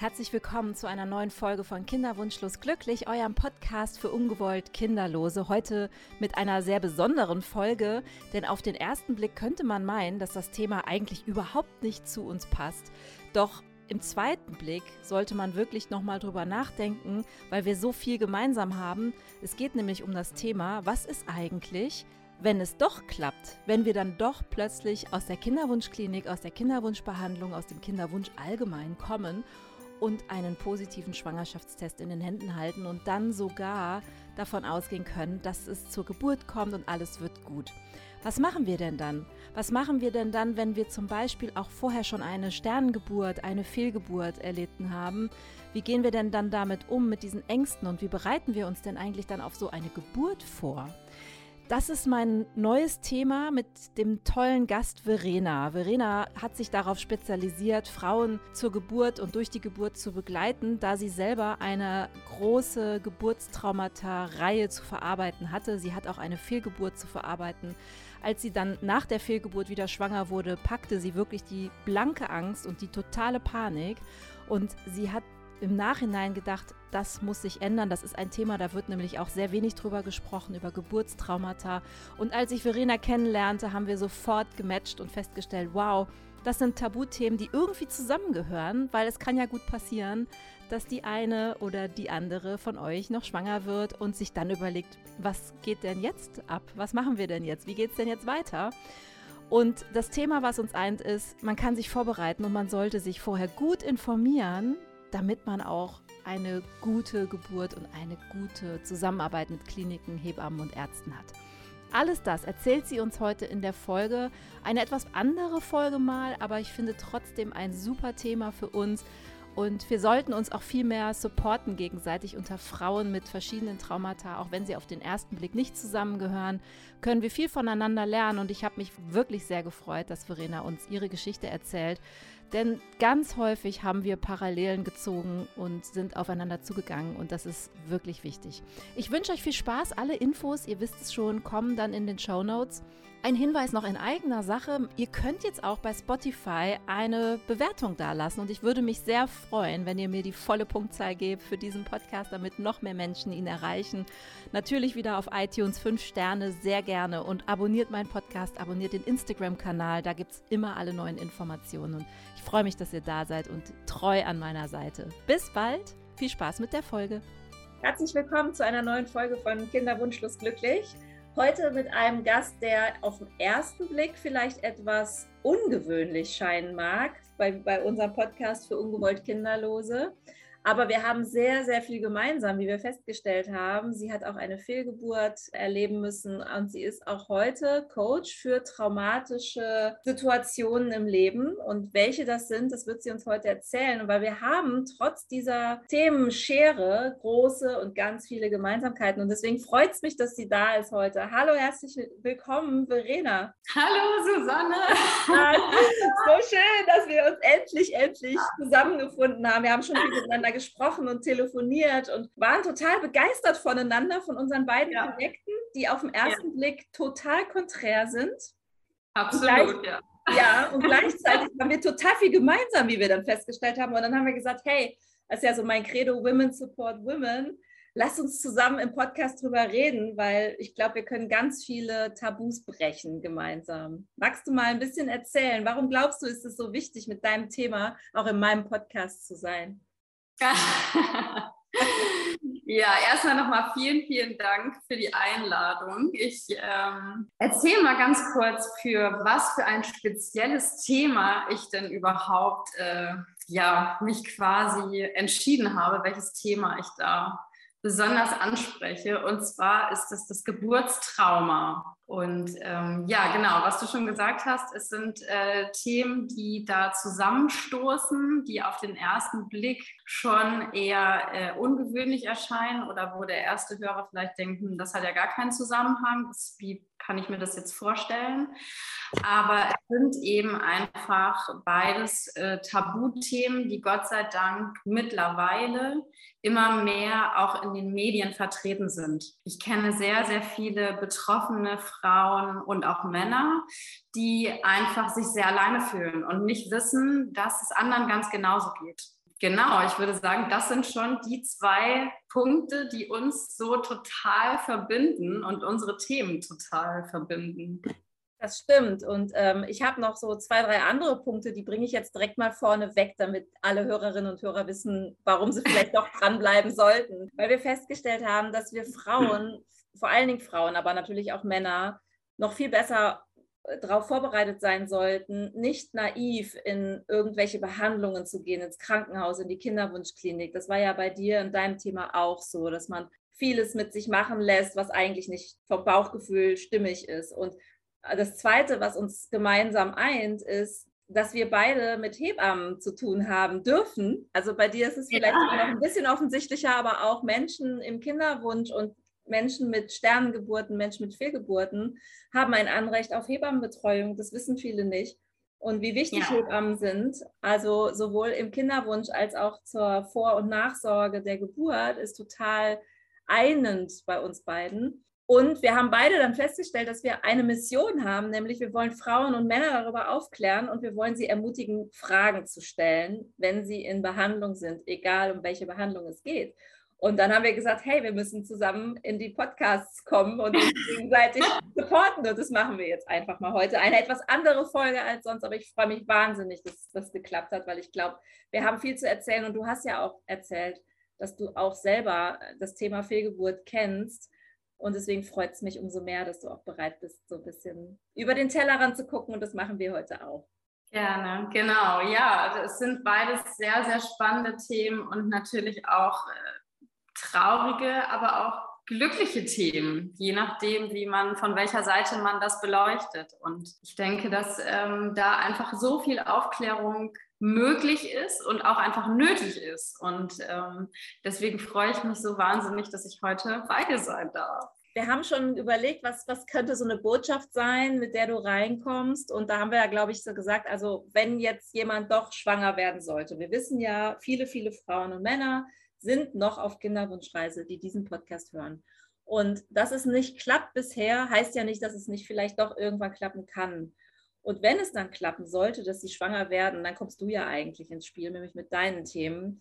Herzlich willkommen zu einer neuen Folge von Kinderwunschlos glücklich, eurem Podcast für ungewollt Kinderlose. Heute mit einer sehr besonderen Folge, denn auf den ersten Blick könnte man meinen, dass das Thema eigentlich überhaupt nicht zu uns passt. Doch im zweiten Blick sollte man wirklich nochmal drüber nachdenken, weil wir so viel gemeinsam haben. Es geht nämlich um das Thema, was ist eigentlich, wenn es doch klappt, wenn wir dann doch plötzlich aus der Kinderwunschklinik, aus der Kinderwunschbehandlung, aus dem Kinderwunsch allgemein kommen und einen positiven Schwangerschaftstest in den Händen halten und dann sogar davon ausgehen können, dass es zur Geburt kommt und alles wird gut. Was machen wir denn dann? Was machen wir denn dann, wenn wir zum Beispiel auch vorher schon eine Sternengeburt, eine Fehlgeburt erlitten haben? Wie gehen wir denn dann damit um, mit diesen Ängsten und wie bereiten wir uns denn eigentlich dann auf so eine Geburt vor? Das ist mein neues Thema mit dem tollen Gast Verena. Verena hat sich darauf spezialisiert, Frauen zur Geburt und durch die Geburt zu begleiten, da sie selber eine große Geburtstraumata-Reihe zu verarbeiten hatte. Sie hat auch eine Fehlgeburt zu verarbeiten. Als sie dann nach der Fehlgeburt wieder schwanger wurde, packte sie wirklich die blanke Angst und die totale Panik. Und sie hat im Nachhinein gedacht, das muss sich ändern. Das ist ein Thema, da wird nämlich auch sehr wenig drüber gesprochen, über Geburtstraumata. Und als ich Verena kennenlernte, haben wir sofort gematcht und festgestellt, wow, das sind Tabuthemen, die irgendwie zusammengehören, weil es kann ja gut passieren, dass die eine oder die andere von euch noch schwanger wird und sich dann überlegt, was geht denn jetzt ab? Was machen wir denn jetzt? Wie geht es denn jetzt weiter? Und das Thema, was uns eint, ist, man kann sich vorbereiten und man sollte sich vorher gut informieren, damit man auch eine gute Geburt und eine gute Zusammenarbeit mit Kliniken, Hebammen und Ärzten hat. Alles das erzählt sie uns heute in der Folge. Eine etwas andere Folge mal, aber ich finde trotzdem ein super Thema für uns. Und wir sollten uns auch viel mehr supporten gegenseitig unter Frauen mit verschiedenen Traumata. Auch wenn sie auf den ersten Blick nicht zusammengehören, können wir viel voneinander lernen. Und ich habe mich wirklich sehr gefreut, dass Verena uns ihre Geschichte erzählt. Denn ganz häufig haben wir Parallelen gezogen und sind aufeinander zugegangen und das ist wirklich wichtig. Ich wünsche euch viel Spaß. Alle Infos, ihr wisst es schon, kommen dann in den Show Notes. Ein Hinweis noch in eigener Sache. Ihr könnt jetzt auch bei Spotify eine Bewertung dalassen und ich würde mich sehr freuen, wenn ihr mir die volle Punktzahl gebt für diesen Podcast, damit noch mehr Menschen ihn erreichen. Natürlich wieder auf iTunes 5 Sterne, sehr gerne und abonniert meinen Podcast, abonniert den Instagram-Kanal, da gibt es immer alle neuen Informationen und freue mich, dass ihr da seid und treu an meiner Seite. Bis bald, viel Spaß mit der Folge. Herzlich willkommen zu einer neuen Folge von Kinderwunschlos glücklich. Heute mit einem Gast, der auf den ersten Blick vielleicht etwas ungewöhnlich scheinen mag bei, bei unserem Podcast für ungewollt Kinderlose. Aber wir haben sehr, sehr viel gemeinsam, wie wir festgestellt haben. Sie hat auch eine Fehlgeburt erleben müssen und sie ist auch heute Coach für traumatische Situationen im Leben. Und welche das sind, das wird sie uns heute erzählen. weil wir haben trotz dieser Themenschere große und ganz viele Gemeinsamkeiten. Und deswegen freut es mich, dass sie da ist heute. Hallo, herzlich willkommen, Verena. Hallo, Susanne. so schön, dass wir uns endlich, endlich zusammengefunden haben. Wir haben schon viel miteinander gesprochen und telefoniert und waren total begeistert voneinander, von unseren beiden ja. Projekten, die auf den ersten ja. Blick total konträr sind. Absolut, ja. Ja, und gleichzeitig haben wir total viel gemeinsam, wie wir dann festgestellt haben. Und dann haben wir gesagt, hey, das ist ja so mein Credo, Women Support Women. Lass uns zusammen im Podcast drüber reden, weil ich glaube, wir können ganz viele Tabus brechen gemeinsam. Magst du mal ein bisschen erzählen? Warum glaubst du, ist es so wichtig, mit deinem Thema auch in meinem Podcast zu sein? ja, erstmal nochmal vielen, vielen Dank für die Einladung. Ich ähm, erzähle mal ganz kurz, für was für ein spezielles Thema ich denn überhaupt äh, ja, mich quasi entschieden habe, welches Thema ich da besonders anspreche. Und zwar ist es das Geburtstrauma. Und ähm, ja, genau, was du schon gesagt hast, es sind äh, Themen, die da zusammenstoßen, die auf den ersten Blick schon eher äh, ungewöhnlich erscheinen oder wo der erste Hörer vielleicht denkt, hm, das hat ja gar keinen Zusammenhang, das, wie kann ich mir das jetzt vorstellen? Aber es sind eben einfach beides äh, Tabuthemen, die Gott sei Dank mittlerweile immer mehr auch in den Medien vertreten sind. Ich kenne sehr, sehr viele betroffene Frauen und auch Männer, die einfach sich sehr alleine fühlen und nicht wissen, dass es anderen ganz genauso geht. genau, ich würde sagen, das sind schon die zwei Punkte, die uns so total verbinden und unsere Themen total verbinden. Das stimmt. Und ähm, ich habe noch so zwei, drei andere Punkte, die bringe ich jetzt direkt mal vorne weg, damit alle Hörerinnen und Hörer wissen, warum sie vielleicht doch dranbleiben sollten. Weil wir festgestellt haben, dass wir Frauen, vor allen Dingen Frauen, aber natürlich auch Männer, noch viel besser äh, darauf vorbereitet sein sollten, nicht naiv in irgendwelche Behandlungen zu gehen, ins Krankenhaus, in die Kinderwunschklinik. Das war ja bei dir in deinem Thema auch so, dass man vieles mit sich machen lässt, was eigentlich nicht vom Bauchgefühl stimmig ist. Und das Zweite, was uns gemeinsam eint, ist, dass wir beide mit Hebammen zu tun haben dürfen. Also bei dir ist es vielleicht ja. noch ein bisschen offensichtlicher, aber auch Menschen im Kinderwunsch und Menschen mit Sternengeburten, Menschen mit Fehlgeburten haben ein Anrecht auf Hebammenbetreuung. Das wissen viele nicht. Und wie wichtig ja. Hebammen sind, also sowohl im Kinderwunsch als auch zur Vor- und Nachsorge der Geburt, ist total einend bei uns beiden. Und wir haben beide dann festgestellt, dass wir eine Mission haben, nämlich wir wollen Frauen und Männer darüber aufklären und wir wollen sie ermutigen, Fragen zu stellen, wenn sie in Behandlung sind, egal um welche Behandlung es geht. Und dann haben wir gesagt, hey, wir müssen zusammen in die Podcasts kommen und uns gegenseitig supporten. Und das machen wir jetzt einfach mal heute. Eine etwas andere Folge als sonst, aber ich freue mich wahnsinnig, dass das geklappt hat, weil ich glaube, wir haben viel zu erzählen. Und du hast ja auch erzählt, dass du auch selber das Thema Fehlgeburt kennst und deswegen freut es mich umso mehr, dass du auch bereit bist, so ein bisschen über den Tellerrand zu gucken. Und das machen wir heute auch. Gerne, genau. Ja, es sind beides sehr, sehr spannende Themen und natürlich auch äh, traurige, aber auch glückliche Themen, je nachdem, wie man, von welcher Seite man das beleuchtet. Und ich denke, dass ähm, da einfach so viel Aufklärung möglich ist und auch einfach nötig ist. Und ähm, deswegen freue ich mich so wahnsinnig, dass ich heute bei dir sein darf. Wir haben schon überlegt, was, was könnte so eine Botschaft sein, mit der du reinkommst. Und da haben wir ja, glaube ich, so gesagt, also wenn jetzt jemand doch schwanger werden sollte. Wir wissen ja, viele, viele Frauen und Männer sind noch auf Kinderwunschreise, die diesen Podcast hören. Und dass es nicht klappt bisher, heißt ja nicht, dass es nicht vielleicht doch irgendwann klappen kann. Und wenn es dann klappen sollte, dass sie schwanger werden, dann kommst du ja eigentlich ins Spiel, nämlich mit deinen Themen.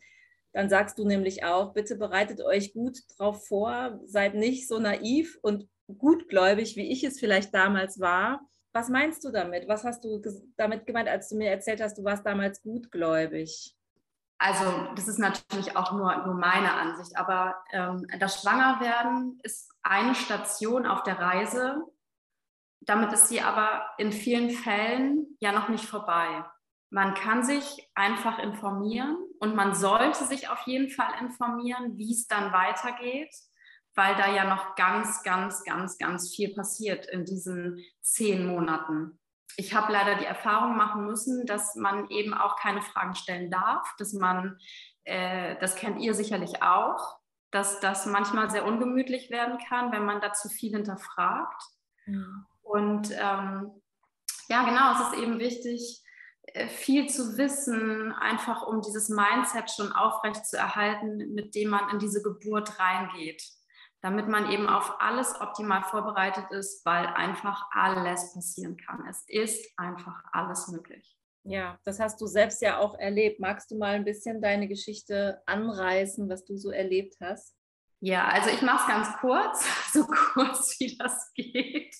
Dann sagst du nämlich auch, bitte bereitet euch gut drauf vor, seid nicht so naiv und gutgläubig, wie ich es vielleicht damals war. Was meinst du damit? Was hast du damit gemeint, als du mir erzählt hast, du warst damals gutgläubig? Also das ist natürlich auch nur, nur meine Ansicht, aber ähm, das Schwangerwerden ist eine Station auf der Reise damit ist sie aber in vielen Fällen ja noch nicht vorbei. Man kann sich einfach informieren und man sollte sich auf jeden Fall informieren, wie es dann weitergeht, weil da ja noch ganz, ganz, ganz, ganz viel passiert in diesen zehn Monaten. Ich habe leider die Erfahrung machen müssen, dass man eben auch keine Fragen stellen darf, dass man, äh, das kennt ihr sicherlich auch, dass das manchmal sehr ungemütlich werden kann, wenn man da zu viel hinterfragt. Mhm. Und ähm, ja, genau, es ist eben wichtig, äh, viel zu wissen, einfach um dieses Mindset schon aufrecht zu erhalten, mit dem man in diese Geburt reingeht, damit man eben auf alles optimal vorbereitet ist, weil einfach alles passieren kann. Es ist einfach alles möglich. Ja, das hast du selbst ja auch erlebt. Magst du mal ein bisschen deine Geschichte anreißen, was du so erlebt hast? Ja, also ich mache es ganz kurz, so kurz wie das geht.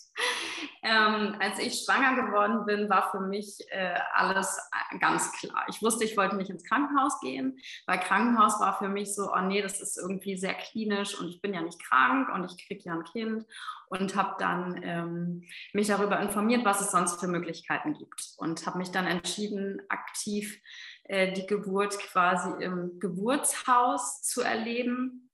Ähm, als ich schwanger geworden bin, war für mich äh, alles äh, ganz klar. Ich wusste, ich wollte nicht ins Krankenhaus gehen, weil Krankenhaus war für mich so, oh nee, das ist irgendwie sehr klinisch und ich bin ja nicht krank und ich kriege ja ein Kind und habe dann ähm, mich darüber informiert, was es sonst für Möglichkeiten gibt und habe mich dann entschieden, aktiv äh, die Geburt quasi im Geburtshaus zu erleben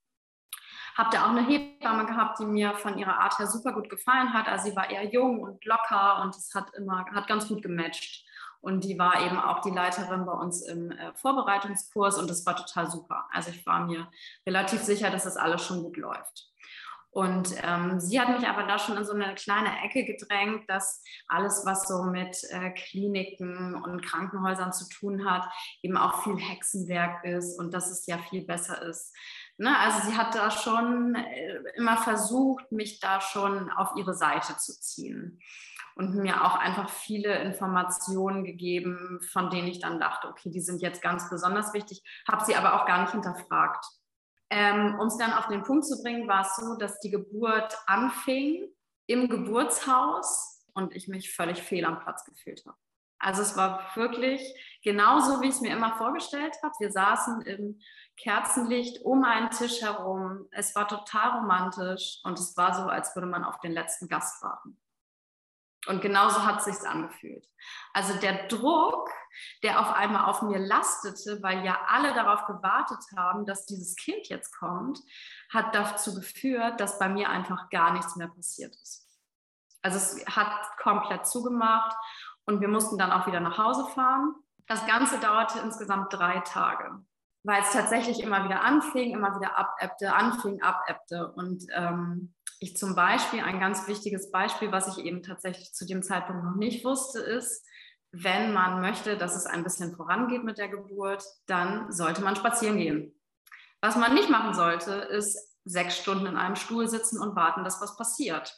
habe da auch eine Hebamme gehabt, die mir von ihrer Art her super gut gefallen hat. Also sie war eher jung und locker und es hat immer hat ganz gut gematcht. Und die war eben auch die Leiterin bei uns im äh, Vorbereitungskurs und das war total super. Also ich war mir relativ sicher, dass das alles schon gut läuft. Und ähm, sie hat mich aber da schon in so eine kleine Ecke gedrängt, dass alles, was so mit äh, Kliniken und Krankenhäusern zu tun hat, eben auch viel Hexenwerk ist und dass es ja viel besser ist, Ne? Also sie hat da schon äh, immer versucht, mich da schon auf ihre Seite zu ziehen. und mir auch einfach viele Informationen gegeben, von denen ich dann dachte, okay, die sind jetzt ganz besonders wichtig, habe sie aber auch gar nicht hinterfragt. Ähm, um es dann auf den Punkt zu bringen, war es so, dass die Geburt anfing im Geburtshaus und ich mich völlig fehl am Platz gefühlt habe. Also es war wirklich genauso, wie ich es mir immer vorgestellt habe. Wir saßen im Kerzenlicht um einen Tisch herum. Es war total romantisch und es war so, als würde man auf den letzten Gast warten. Und genauso hat es sich angefühlt. Also der Druck, der auf einmal auf mir lastete, weil ja alle darauf gewartet haben, dass dieses Kind jetzt kommt, hat dazu geführt, dass bei mir einfach gar nichts mehr passiert ist. Also es hat komplett zugemacht und wir mussten dann auch wieder nach Hause fahren. Das Ganze dauerte insgesamt drei Tage, weil es tatsächlich immer wieder anfing, immer wieder abebbte, anfing, abebbte. Und ähm, ich zum Beispiel, ein ganz wichtiges Beispiel, was ich eben tatsächlich zu dem Zeitpunkt noch nicht wusste, ist, wenn man möchte, dass es ein bisschen vorangeht mit der Geburt, dann sollte man spazieren gehen. Was man nicht machen sollte, ist sechs Stunden in einem Stuhl sitzen und warten, dass was passiert.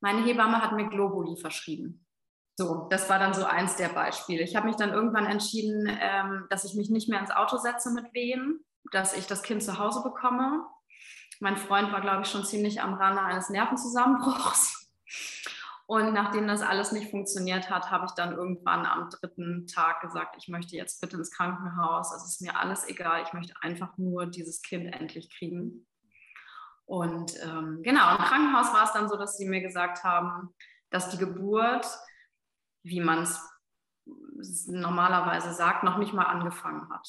Meine Hebamme hat mir Globuli verschrieben. So, das war dann so eins der Beispiele. Ich habe mich dann irgendwann entschieden, ähm, dass ich mich nicht mehr ins Auto setze mit wem, dass ich das Kind zu Hause bekomme. Mein Freund war, glaube ich, schon ziemlich am Rande eines Nervenzusammenbruchs. Und nachdem das alles nicht funktioniert hat, habe ich dann irgendwann am dritten Tag gesagt, ich möchte jetzt bitte ins Krankenhaus. Es ist mir alles egal. Ich möchte einfach nur dieses Kind endlich kriegen. Und ähm, genau, im Krankenhaus war es dann so, dass sie mir gesagt haben, dass die Geburt wie man es normalerweise sagt, noch nicht mal angefangen hat.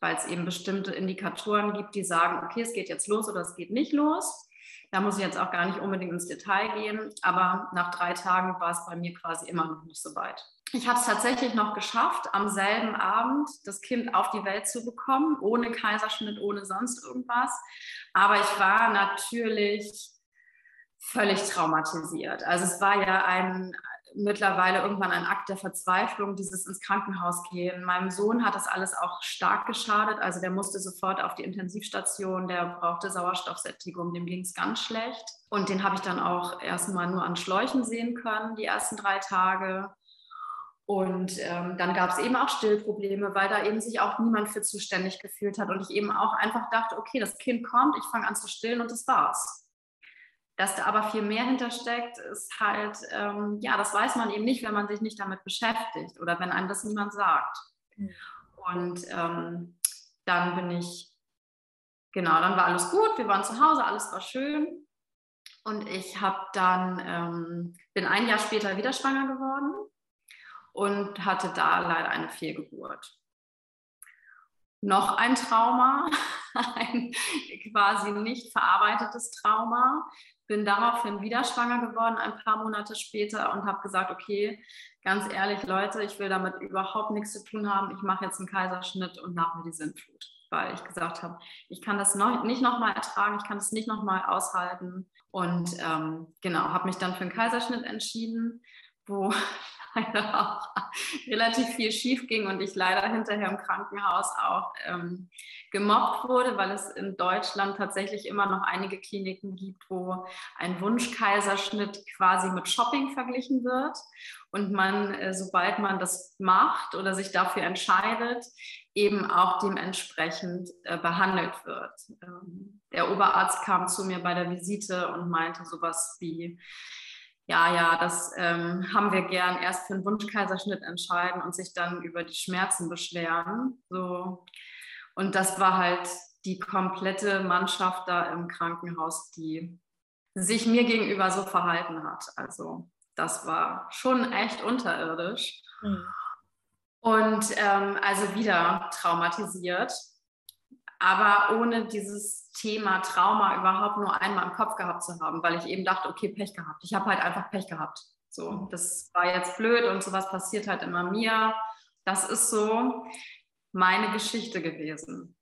Weil es eben bestimmte Indikatoren gibt, die sagen, okay, es geht jetzt los oder es geht nicht los. Da muss ich jetzt auch gar nicht unbedingt ins Detail gehen, aber nach drei Tagen war es bei mir quasi immer noch nicht so weit. Ich habe es tatsächlich noch geschafft, am selben Abend das Kind auf die Welt zu bekommen, ohne Kaiserschnitt, ohne sonst irgendwas. Aber ich war natürlich völlig traumatisiert. Also es war ja ein, mittlerweile irgendwann ein Akt der Verzweiflung, dieses ins Krankenhaus gehen. Meinem Sohn hat das alles auch stark geschadet. Also der musste sofort auf die Intensivstation, der brauchte Sauerstoffsättigung, dem ging es ganz schlecht. Und den habe ich dann auch erstmal nur an Schläuchen sehen können, die ersten drei Tage. Und ähm, dann gab es eben auch Stillprobleme, weil da eben sich auch niemand für zuständig gefühlt hat. Und ich eben auch einfach dachte, okay, das Kind kommt, ich fange an zu stillen und das war's. Dass da aber viel mehr hintersteckt, ist halt, ähm, ja, das weiß man eben nicht, wenn man sich nicht damit beschäftigt oder wenn einem das niemand sagt. Mhm. Und ähm, dann bin ich, genau, dann war alles gut, wir waren zu Hause, alles war schön. Und ich habe dann, ähm, bin ein Jahr später wieder schwanger geworden und hatte da leider eine Fehlgeburt. Noch ein Trauma, ein quasi nicht verarbeitetes Trauma, bin daraufhin wieder schwanger geworden, ein paar Monate später und habe gesagt, okay, ganz ehrlich, Leute, ich will damit überhaupt nichts zu tun haben. Ich mache jetzt einen Kaiserschnitt und nach mir die Sintflut, weil ich gesagt habe, ich kann das noch, nicht nochmal ertragen, ich kann es nicht nochmal aushalten. Und ähm, genau, habe mich dann für einen Kaiserschnitt entschieden, wo leider auch relativ viel schief ging und ich leider hinterher im Krankenhaus auch ähm, gemobbt wurde, weil es in Deutschland tatsächlich immer noch einige Kliniken gibt, wo ein Wunschkaiserschnitt quasi mit Shopping verglichen wird und man, äh, sobald man das macht oder sich dafür entscheidet, eben auch dementsprechend äh, behandelt wird. Ähm, der Oberarzt kam zu mir bei der Visite und meinte sowas wie, ja, ja, das ähm, haben wir gern erst für einen Wunschkaiserschnitt entscheiden und sich dann über die Schmerzen beschweren. So. Und das war halt die komplette Mannschaft da im Krankenhaus, die sich mir gegenüber so verhalten hat. Also das war schon echt unterirdisch. Mhm. Und ähm, also wieder traumatisiert aber ohne dieses Thema Trauma überhaupt nur einmal im Kopf gehabt zu haben, weil ich eben dachte, okay, Pech gehabt. Ich habe halt einfach Pech gehabt. So, mhm. das war jetzt blöd und sowas passiert halt immer mir. Das ist so meine Geschichte gewesen.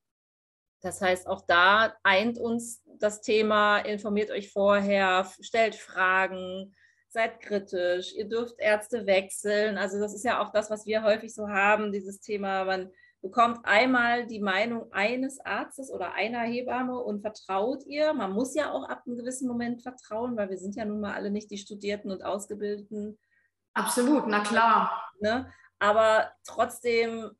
Das heißt, auch da eint uns das Thema, informiert euch vorher, stellt Fragen, seid kritisch, ihr dürft Ärzte wechseln. Also das ist ja auch das, was wir häufig so haben, dieses Thema, man bekommt einmal die Meinung eines Arztes oder einer Hebamme und vertraut ihr. Man muss ja auch ab einem gewissen Moment vertrauen, weil wir sind ja nun mal alle nicht die Studierten und Ausgebildeten. Absolut, na klar. Ne? Aber trotzdem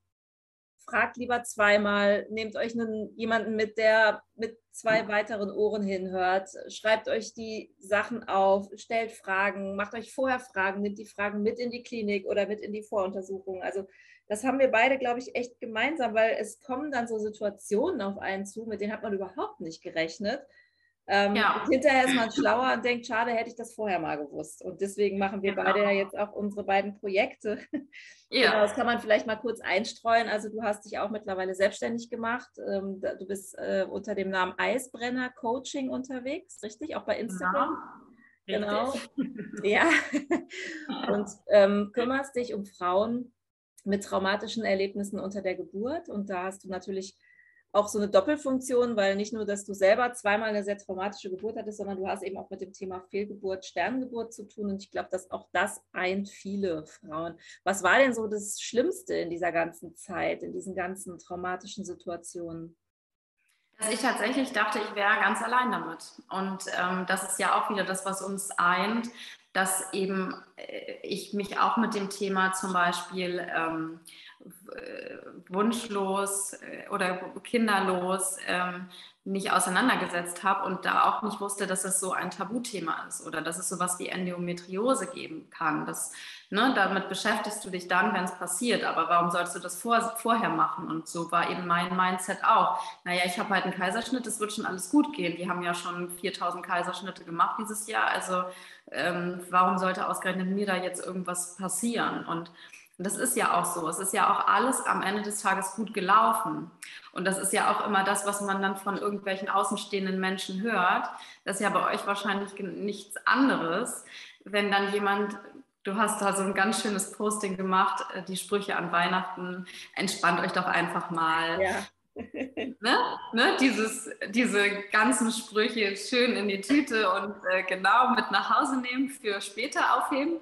fragt lieber zweimal, nehmt euch einen, jemanden mit, der mit zwei weiteren Ohren hinhört, schreibt euch die Sachen auf, stellt Fragen, macht euch vorher Fragen, nehmt die Fragen mit in die Klinik oder mit in die Voruntersuchung. Also das haben wir beide, glaube ich, echt gemeinsam, weil es kommen dann so Situationen auf einen zu, mit denen hat man überhaupt nicht gerechnet. Ähm, ja. hinterher ist man schlauer und denkt, schade, hätte ich das vorher mal gewusst. Und deswegen machen wir genau. beide ja jetzt auch unsere beiden Projekte. Ja. Genau, das kann man vielleicht mal kurz einstreuen. Also du hast dich auch mittlerweile selbstständig gemacht. Ähm, du bist äh, unter dem Namen Eisbrenner Coaching unterwegs, richtig? Auch bei Instagram. Ja. Genau. ja. Und ähm, kümmerst dich um Frauen mit traumatischen Erlebnissen unter der Geburt. Und da hast du natürlich auch so eine Doppelfunktion, weil nicht nur, dass du selber zweimal eine sehr traumatische Geburt hattest, sondern du hast eben auch mit dem Thema Fehlgeburt, Sterngeburt zu tun. Und ich glaube, dass auch das eint viele Frauen. Was war denn so das Schlimmste in dieser ganzen Zeit, in diesen ganzen traumatischen Situationen? Dass ich tatsächlich dachte, ich wäre ganz allein damit. Und ähm, das ist ja auch wieder das, was uns eint, dass eben äh, ich mich auch mit dem Thema zum Beispiel ähm, äh, wunschlos äh, oder kinderlos ähm, nicht auseinandergesetzt habe und da auch nicht wusste, dass es so ein Tabuthema ist oder dass es sowas wie Endometriose geben kann. Das, ne, damit beschäftigst du dich dann, wenn es passiert, aber warum sollst du das vor, vorher machen? Und so war eben mein Mindset auch. Naja, ich habe halt einen Kaiserschnitt, es wird schon alles gut gehen. Die haben ja schon 4000 Kaiserschnitte gemacht dieses Jahr, also ähm, warum sollte ausgerechnet mir da jetzt irgendwas passieren? Und und das ist ja auch so. Es ist ja auch alles am Ende des Tages gut gelaufen. Und das ist ja auch immer das, was man dann von irgendwelchen außenstehenden Menschen hört. Das ist ja bei euch wahrscheinlich nichts anderes, wenn dann jemand, du hast da so ein ganz schönes Posting gemacht, äh, die Sprüche an Weihnachten, entspannt euch doch einfach mal. Ja. ne? Ne? Dieses, diese ganzen Sprüche schön in die Tüte und äh, genau mit nach Hause nehmen, für später aufheben.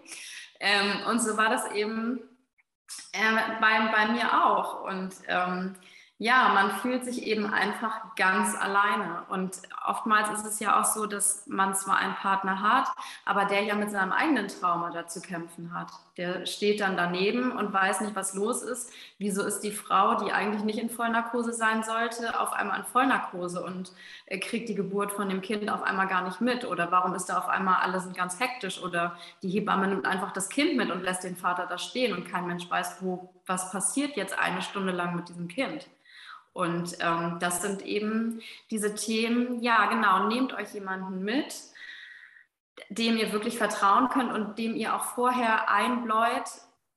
Ähm, und so war das eben äh, bei, bei mir auch. Und ähm, ja, man fühlt sich eben einfach ganz alleine. Und oftmals ist es ja auch so, dass man zwar einen Partner hat, aber der ja mit seinem eigenen Trauma da zu kämpfen hat. Der steht dann daneben und weiß nicht, was los ist. Wieso ist die Frau, die eigentlich nicht in Vollnarkose sein sollte, auf einmal in Vollnarkose und kriegt die Geburt von dem Kind auf einmal gar nicht mit? Oder warum ist da auf einmal alles ganz hektisch? Oder die Hebamme nimmt einfach das Kind mit und lässt den Vater da stehen und kein Mensch weiß, wo, was passiert jetzt eine Stunde lang mit diesem Kind. Und ähm, das sind eben diese Themen, ja genau, nehmt euch jemanden mit, dem ihr wirklich vertrauen könnt und dem ihr auch vorher einbläut,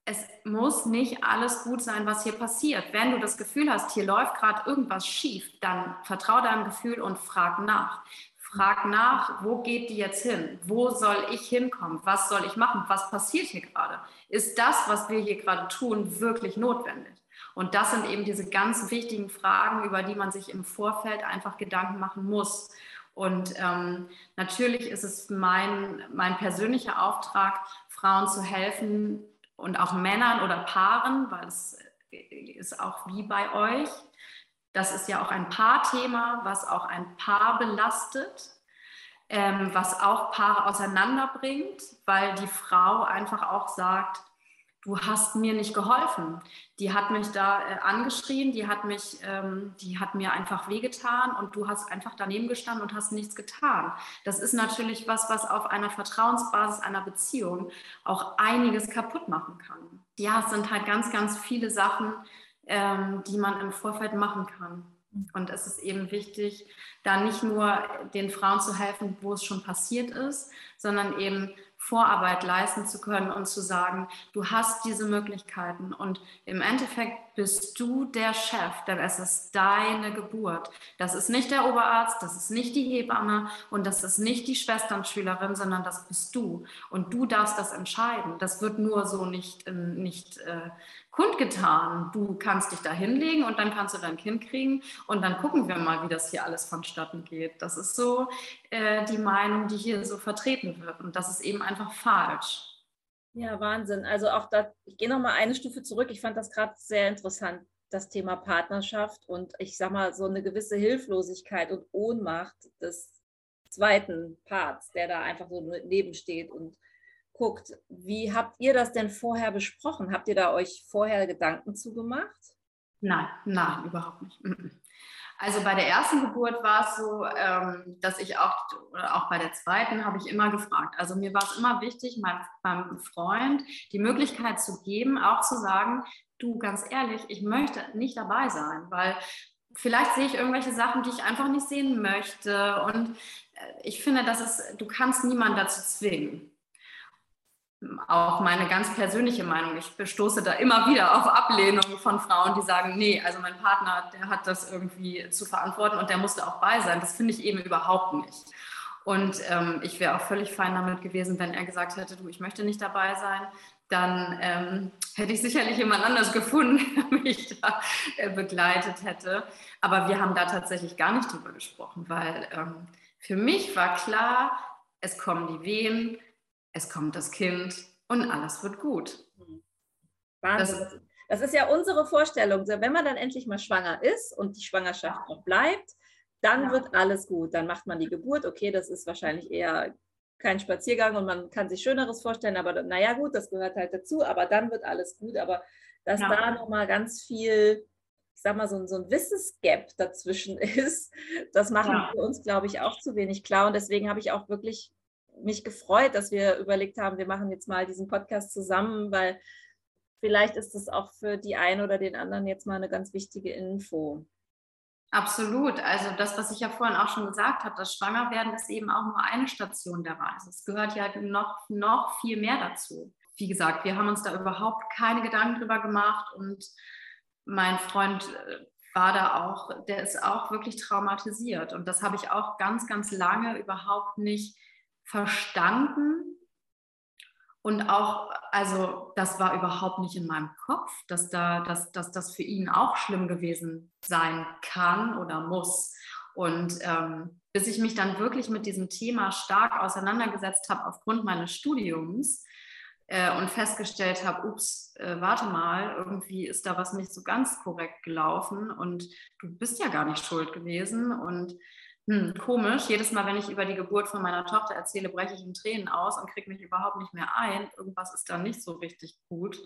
es muss nicht alles gut sein, was hier passiert. Wenn du das Gefühl hast, hier läuft gerade irgendwas schief, dann vertraue deinem Gefühl und frag nach. Frag nach, wo geht die jetzt hin? Wo soll ich hinkommen? Was soll ich machen? Was passiert hier gerade? Ist das, was wir hier gerade tun, wirklich notwendig? Und das sind eben diese ganz wichtigen Fragen, über die man sich im Vorfeld einfach Gedanken machen muss. Und ähm, natürlich ist es mein, mein persönlicher Auftrag, Frauen zu helfen und auch Männern oder Paaren, weil es ist auch wie bei euch. Das ist ja auch ein Paarthema, was auch ein Paar belastet, ähm, was auch Paare auseinanderbringt, weil die Frau einfach auch sagt, du hast mir nicht geholfen. Die hat mich da äh, angeschrien, die hat mich, ähm, die hat mir einfach wehgetan und du hast einfach daneben gestanden und hast nichts getan. Das ist natürlich was, was auf einer Vertrauensbasis einer Beziehung auch einiges kaputt machen kann. Ja, es sind halt ganz, ganz viele Sachen, ähm, die man im Vorfeld machen kann. Und es ist eben wichtig, da nicht nur den Frauen zu helfen, wo es schon passiert ist, sondern eben Vorarbeit leisten zu können und zu sagen, du hast diese Möglichkeiten und im Endeffekt bist du der Chef, denn es ist deine Geburt. Das ist nicht der Oberarzt, das ist nicht die Hebamme und das ist nicht die Schwesternschülerin, sondern das bist du und du darfst das entscheiden. Das wird nur so nicht, nicht äh, kundgetan. Du kannst dich da hinlegen und dann kannst du dein Kind kriegen und dann gucken wir mal, wie das hier alles vonstatten geht. Das ist so äh, die Meinung, die hier so vertreten wird und das ist eben einfach falsch. Ja, Wahnsinn. Also auch da, ich gehe noch mal eine Stufe zurück. Ich fand das gerade sehr interessant, das Thema Partnerschaft und ich sag mal so eine gewisse Hilflosigkeit und Ohnmacht des zweiten Parts, der da einfach so nebensteht und guckt, wie habt ihr das denn vorher besprochen? Habt ihr da euch vorher Gedanken zugemacht? Nein, nein, überhaupt nicht. Also bei der ersten Geburt war es so, ähm, dass ich auch, oder auch bei der zweiten habe ich immer gefragt. Also mir war es immer wichtig, meinem, meinem Freund die Möglichkeit zu geben, auch zu sagen, du ganz ehrlich, ich möchte nicht dabei sein, weil vielleicht sehe ich irgendwelche Sachen, die ich einfach nicht sehen möchte. Und äh, ich finde, dass es, du kannst niemanden dazu zwingen auch meine ganz persönliche Meinung. Ich stoße da immer wieder auf Ablehnungen von Frauen, die sagen, nee, also mein Partner, der hat das irgendwie zu verantworten und der musste auch bei sein. Das finde ich eben überhaupt nicht. Und ähm, ich wäre auch völlig fein damit gewesen, wenn er gesagt hätte, du, ich möchte nicht dabei sein. Dann ähm, hätte ich sicherlich jemand anders gefunden, der mich da äh, begleitet hätte. Aber wir haben da tatsächlich gar nicht drüber gesprochen, weil ähm, für mich war klar, es kommen die Wehen, es kommt das Kind und alles wird gut. Wahnsinn. Das, das ist ja unsere Vorstellung. Wenn man dann endlich mal schwanger ist und die Schwangerschaft noch bleibt, dann ja. wird alles gut. Dann macht man die Geburt. Okay, das ist wahrscheinlich eher kein Spaziergang und man kann sich Schöneres vorstellen, aber naja, gut, das gehört halt dazu, aber dann wird alles gut. Aber dass ja. da nochmal ganz viel, ich sag mal, so, so ein Wissensgap dazwischen ist, das machen ja. für uns, glaube ich, auch zu wenig klar. Und deswegen habe ich auch wirklich mich gefreut, dass wir überlegt haben, wir machen jetzt mal diesen Podcast zusammen, weil vielleicht ist das auch für die einen oder den anderen jetzt mal eine ganz wichtige Info. Absolut. Also das, was ich ja vorhin auch schon gesagt habe, das Schwangerwerden ist eben auch nur eine Station der Reise. Es gehört ja noch, noch viel mehr dazu. Wie gesagt, wir haben uns da überhaupt keine Gedanken drüber gemacht und mein Freund äh, war da auch, der ist auch wirklich traumatisiert. Und das habe ich auch ganz, ganz lange überhaupt nicht verstanden. Und auch, also das war überhaupt nicht in meinem Kopf, dass, da, dass, dass das für ihn auch schlimm gewesen sein kann oder muss. Und ähm, bis ich mich dann wirklich mit diesem Thema stark auseinandergesetzt habe aufgrund meines Studiums äh, und festgestellt habe, ups, äh, warte mal, irgendwie ist da was nicht so ganz korrekt gelaufen und du bist ja gar nicht schuld gewesen. Und hm, komisch. Jedes Mal, wenn ich über die Geburt von meiner Tochter erzähle, breche ich in Tränen aus und kriege mich überhaupt nicht mehr ein. Irgendwas ist da nicht so richtig gut.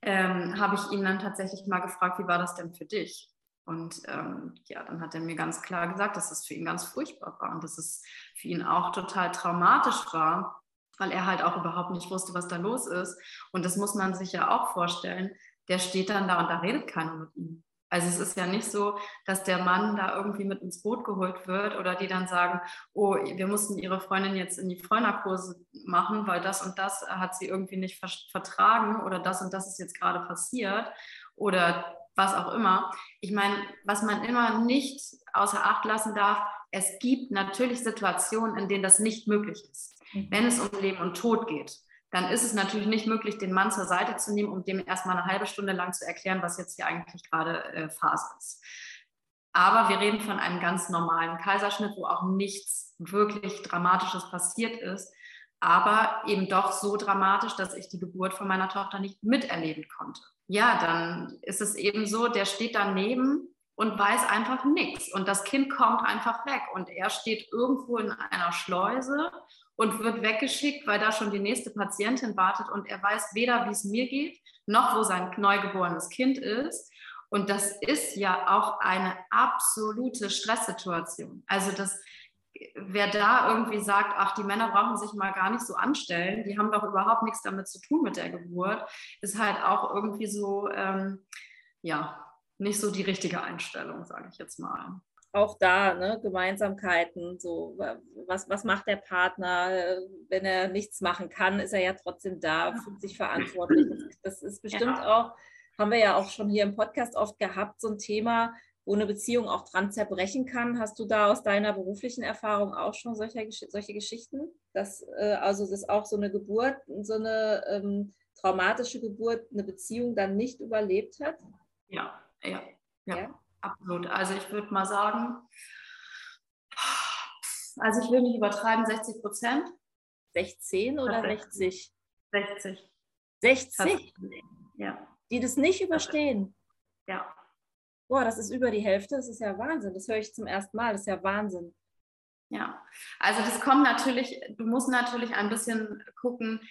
Ähm, habe ich ihn dann tatsächlich mal gefragt, wie war das denn für dich? Und ähm, ja, dann hat er mir ganz klar gesagt, dass es für ihn ganz furchtbar war und dass es für ihn auch total traumatisch war, weil er halt auch überhaupt nicht wusste, was da los ist. Und das muss man sich ja auch vorstellen. Der steht dann da und da redet keiner mit ihm. Also es ist ja nicht so, dass der Mann da irgendwie mit ins Boot geholt wird oder die dann sagen, oh, wir mussten ihre Freundin jetzt in die Vollnarkose machen, weil das und das hat sie irgendwie nicht vertragen oder das und das ist jetzt gerade passiert oder was auch immer. Ich meine, was man immer nicht außer Acht lassen darf, es gibt natürlich Situationen, in denen das nicht möglich ist, mhm. wenn es um Leben und Tod geht dann ist es natürlich nicht möglich, den Mann zur Seite zu nehmen, um dem erstmal eine halbe Stunde lang zu erklären, was jetzt hier eigentlich gerade äh, Phase ist. Aber wir reden von einem ganz normalen Kaiserschnitt, wo auch nichts wirklich Dramatisches passiert ist, aber eben doch so dramatisch, dass ich die Geburt von meiner Tochter nicht miterleben konnte. Ja, dann ist es eben so, der steht daneben und weiß einfach nichts. Und das Kind kommt einfach weg und er steht irgendwo in einer Schleuse und wird weggeschickt, weil da schon die nächste Patientin wartet und er weiß weder, wie es mir geht, noch wo sein neugeborenes Kind ist. Und das ist ja auch eine absolute Stresssituation. Also das, wer da irgendwie sagt, ach, die Männer brauchen sich mal gar nicht so anstellen, die haben doch überhaupt nichts damit zu tun mit der Geburt, ist halt auch irgendwie so, ähm, ja, nicht so die richtige Einstellung, sage ich jetzt mal auch da ne, Gemeinsamkeiten, so was, was macht der Partner, wenn er nichts machen kann, ist er ja trotzdem da, fühlt sich verantwortlich. Das, ist bestimmt ja. auch, haben wir ja auch schon hier im Podcast oft gehabt, so ein Thema, wo eine Beziehung auch dran zerbrechen kann. Hast du da aus deiner beruflichen Erfahrung auch schon solche, solche Geschichten? Dass, äh, also dass auch so eine Geburt, so eine ähm, traumatische Geburt, eine Beziehung dann nicht überlebt hat? Ja, ja, ja. ja? Absolut. Also ich würde mal sagen, also ich will nicht übertreiben, 60 Prozent. 16 oder 60? 60. 60? Ja. Die das nicht überstehen? Ja. Boah, das ist über die Hälfte. Das ist ja Wahnsinn. Das höre ich zum ersten Mal. Das ist ja Wahnsinn. Ja, also das kommt natürlich, du musst natürlich ein bisschen gucken,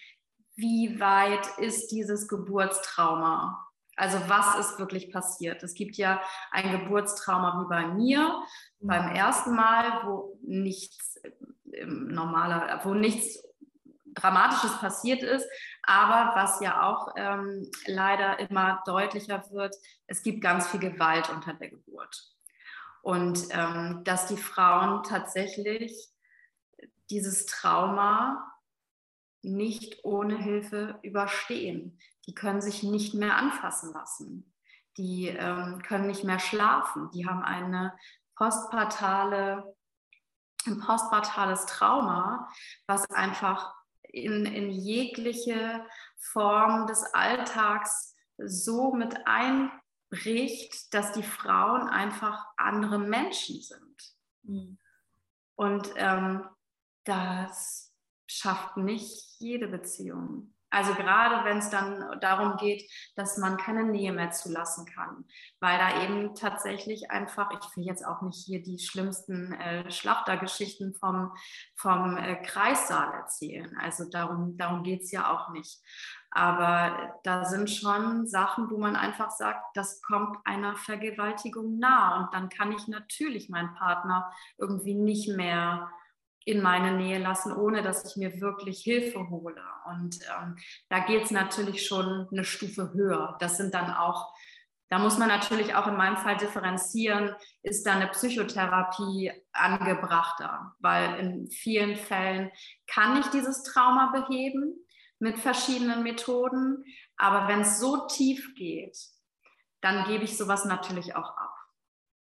wie weit ist dieses Geburtstrauma? Also was ist wirklich passiert? Es gibt ja ein Geburtstrauma wie bei mir mhm. beim ersten Mal, wo nichts äh, normaler, wo nichts Dramatisches passiert ist, aber was ja auch ähm, leider immer deutlicher wird, es gibt ganz viel Gewalt unter der Geburt. Und ähm, dass die Frauen tatsächlich dieses Trauma nicht ohne Hilfe überstehen. Die können sich nicht mehr anfassen lassen. Die ähm, können nicht mehr schlafen. Die haben eine postpartale, ein postpartales Trauma, was einfach in, in jegliche Form des Alltags so mit einbricht, dass die Frauen einfach andere Menschen sind. Mhm. Und ähm, das schafft nicht jede Beziehung. Also gerade wenn es dann darum geht, dass man keine Nähe mehr zulassen kann, weil da eben tatsächlich einfach, ich will jetzt auch nicht hier die schlimmsten äh, Schlachtergeschichten vom, vom äh, Kreissaal erzählen. Also darum, darum geht es ja auch nicht. Aber da sind schon Sachen, wo man einfach sagt, das kommt einer Vergewaltigung nah. Und dann kann ich natürlich meinen Partner irgendwie nicht mehr in meine Nähe lassen, ohne dass ich mir wirklich Hilfe hole. Und ähm, da geht es natürlich schon eine Stufe höher. Das sind dann auch, da muss man natürlich auch in meinem Fall differenzieren, ist da eine Psychotherapie angebrachter, weil in vielen Fällen kann ich dieses Trauma beheben mit verschiedenen Methoden, aber wenn es so tief geht, dann gebe ich sowas natürlich auch ab.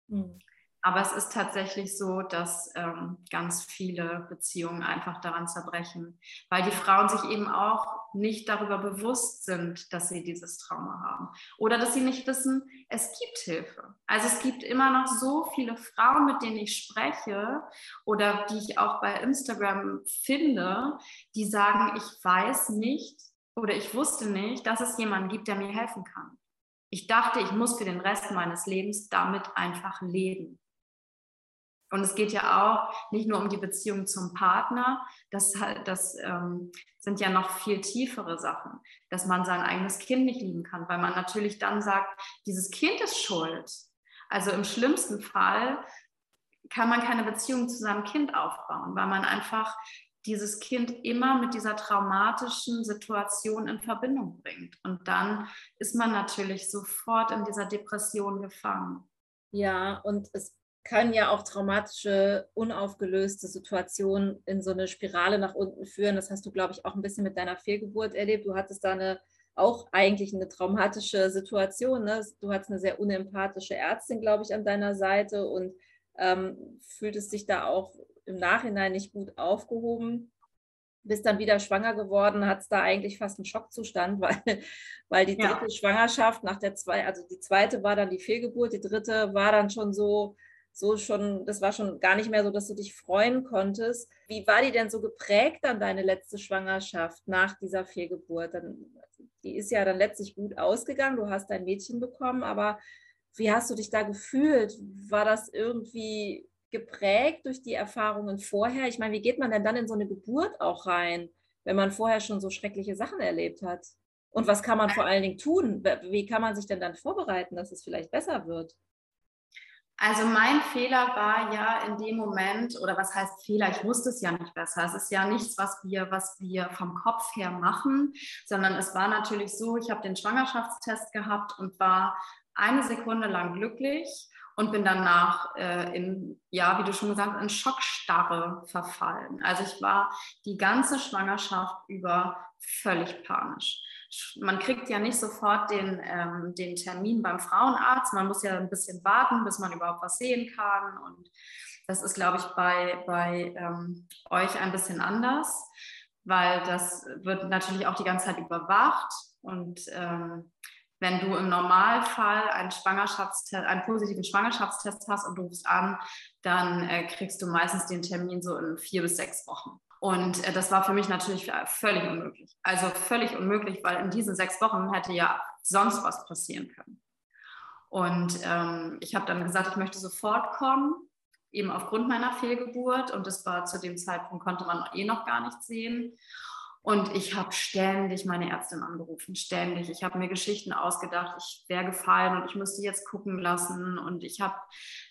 Mhm. Aber es ist tatsächlich so, dass ähm, ganz viele Beziehungen einfach daran zerbrechen, weil die Frauen sich eben auch nicht darüber bewusst sind, dass sie dieses Trauma haben oder dass sie nicht wissen, es gibt Hilfe. Also es gibt immer noch so viele Frauen, mit denen ich spreche oder die ich auch bei Instagram finde, die sagen, ich weiß nicht oder ich wusste nicht, dass es jemanden gibt, der mir helfen kann. Ich dachte, ich muss für den Rest meines Lebens damit einfach leben. Und es geht ja auch nicht nur um die Beziehung zum Partner, das, das ähm, sind ja noch viel tiefere Sachen, dass man sein eigenes Kind nicht lieben kann, weil man natürlich dann sagt, dieses Kind ist schuld. Also im schlimmsten Fall kann man keine Beziehung zu seinem Kind aufbauen, weil man einfach dieses Kind immer mit dieser traumatischen Situation in Verbindung bringt. Und dann ist man natürlich sofort in dieser Depression gefangen. Ja, und es können ja auch traumatische, unaufgelöste Situationen in so eine Spirale nach unten führen. Das hast du, glaube ich, auch ein bisschen mit deiner Fehlgeburt erlebt. Du hattest da eine auch eigentlich eine traumatische Situation. Ne? Du hattest eine sehr unempathische Ärztin, glaube ich, an deiner Seite und ähm, fühltest dich da auch im Nachhinein nicht gut aufgehoben. Bist dann wieder schwanger geworden, hat es da eigentlich fast einen Schockzustand, weil, weil die dritte ja. Schwangerschaft nach der zwei, also die zweite war dann die Fehlgeburt, die dritte war dann schon so, so schon, das war schon gar nicht mehr so, dass du dich freuen konntest. Wie war die denn so geprägt dann deine letzte Schwangerschaft nach dieser Fehlgeburt? Dann, die ist ja dann letztlich gut ausgegangen, du hast dein Mädchen bekommen, aber wie hast du dich da gefühlt? War das irgendwie geprägt durch die Erfahrungen vorher? Ich meine, wie geht man denn dann in so eine Geburt auch rein, wenn man vorher schon so schreckliche Sachen erlebt hat? Und was kann man vor allen Dingen tun? Wie kann man sich denn dann vorbereiten, dass es vielleicht besser wird? Also mein Fehler war ja in dem Moment, oder was heißt Fehler? Ich wusste es ja nicht besser. Es ist ja nichts, was wir, was wir vom Kopf her machen, sondern es war natürlich so, ich habe den Schwangerschaftstest gehabt und war eine Sekunde lang glücklich und bin danach äh, in, ja, wie du schon gesagt hast, in Schockstarre verfallen. Also ich war die ganze Schwangerschaft über völlig panisch man kriegt ja nicht sofort den, ähm, den Termin beim Frauenarzt. Man muss ja ein bisschen warten, bis man überhaupt was sehen kann. Und das ist, glaube ich, bei, bei ähm, euch ein bisschen anders, weil das wird natürlich auch die ganze Zeit überwacht. Und ähm, wenn du im Normalfall einen, Schwangerschaftstest, einen positiven Schwangerschaftstest hast und du rufst an, dann äh, kriegst du meistens den Termin so in vier bis sechs Wochen. Und äh, das war für mich natürlich völlig unmöglich. Also völlig unmöglich, weil in diesen sechs Wochen hätte ja sonst was passieren können. Und ähm, ich habe dann gesagt, ich möchte sofort kommen, eben aufgrund meiner Fehlgeburt. Und das war zu dem Zeitpunkt, konnte man eh noch gar nicht sehen. Und ich habe ständig meine Ärztin angerufen, ständig. Ich habe mir Geschichten ausgedacht, ich wäre gefallen und ich müsste jetzt gucken lassen. Und ich habe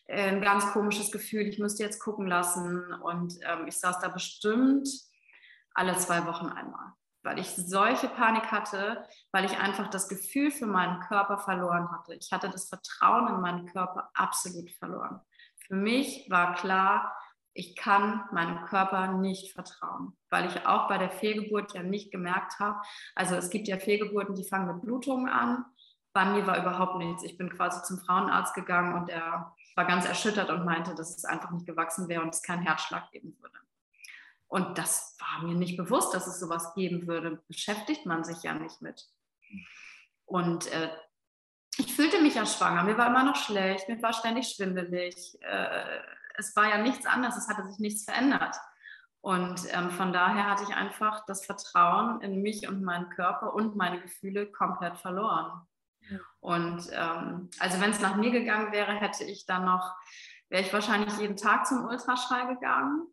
äh, ein ganz komisches Gefühl, ich müsste jetzt gucken lassen. Und ähm, ich saß da bestimmt alle zwei Wochen einmal, weil ich solche Panik hatte, weil ich einfach das Gefühl für meinen Körper verloren hatte. Ich hatte das Vertrauen in meinen Körper absolut verloren. Für mich war klar, ich kann meinem Körper nicht vertrauen, weil ich auch bei der Fehlgeburt ja nicht gemerkt habe, also es gibt ja Fehlgeburten, die fangen mit Blutungen an. Bei mir war überhaupt nichts. Ich bin quasi zum Frauenarzt gegangen und er war ganz erschüttert und meinte, dass es einfach nicht gewachsen wäre und es keinen Herzschlag geben würde. Und das war mir nicht bewusst, dass es sowas geben würde. Beschäftigt man sich ja nicht mit. Und äh, ich fühlte mich ja schwanger. Mir war immer noch schlecht, mir war ständig schwindelig. Äh, es war ja nichts anderes, es hatte sich nichts verändert. Und ähm, von daher hatte ich einfach das Vertrauen in mich und meinen Körper und meine Gefühle komplett verloren. Und ähm, also wenn es nach mir gegangen wäre, hätte ich dann noch, wäre ich wahrscheinlich jeden Tag zum Ultraschall gegangen.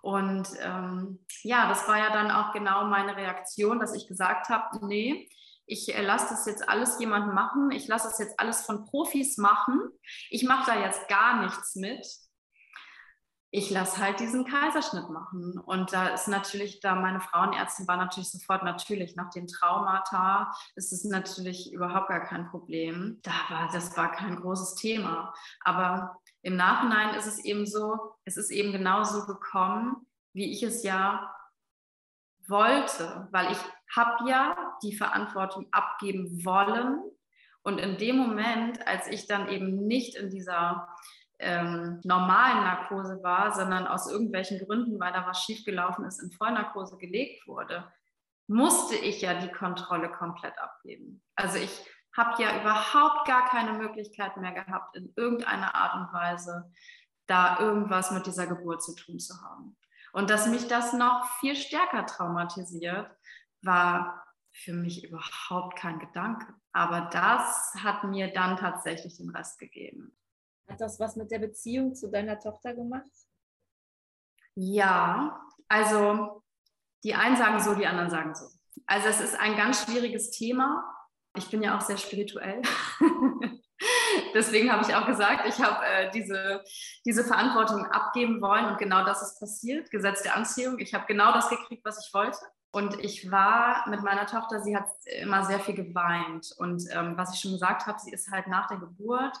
Und ähm, ja, das war ja dann auch genau meine Reaktion, dass ich gesagt habe, nee, ich äh, lasse das jetzt alles jemandem machen, ich lasse das jetzt alles von Profis machen, ich mache da jetzt gar nichts mit, ich lasse halt diesen Kaiserschnitt machen. Und da ist natürlich, da meine Frauenärztin war natürlich sofort natürlich, nach den Traumata ist es natürlich überhaupt gar kein Problem. Da war, das war kein großes Thema. Aber im Nachhinein ist es eben so, es ist eben genauso gekommen, wie ich es ja wollte, weil ich habe ja die Verantwortung abgeben wollen. Und in dem Moment, als ich dann eben nicht in dieser ähm, normalen Narkose war, sondern aus irgendwelchen Gründen, weil da was schiefgelaufen ist, in Vollnarkose gelegt wurde, musste ich ja die Kontrolle komplett abgeben. Also ich habe ja überhaupt gar keine Möglichkeit mehr gehabt, in irgendeiner Art und Weise da irgendwas mit dieser Geburt zu tun zu haben. Und dass mich das noch viel stärker traumatisiert, war für mich überhaupt kein Gedanke. Aber das hat mir dann tatsächlich den Rest gegeben. Hat das was mit der Beziehung zu deiner Tochter gemacht? Ja, also die einen sagen so, die anderen sagen so. Also es ist ein ganz schwieriges Thema. Ich bin ja auch sehr spirituell. Deswegen habe ich auch gesagt, ich habe äh, diese, diese Verantwortung abgeben wollen und genau das ist passiert, Gesetz der Anziehung. Ich habe genau das gekriegt, was ich wollte. Und ich war mit meiner Tochter, sie hat immer sehr viel geweint. Und ähm, was ich schon gesagt habe, sie ist halt nach der Geburt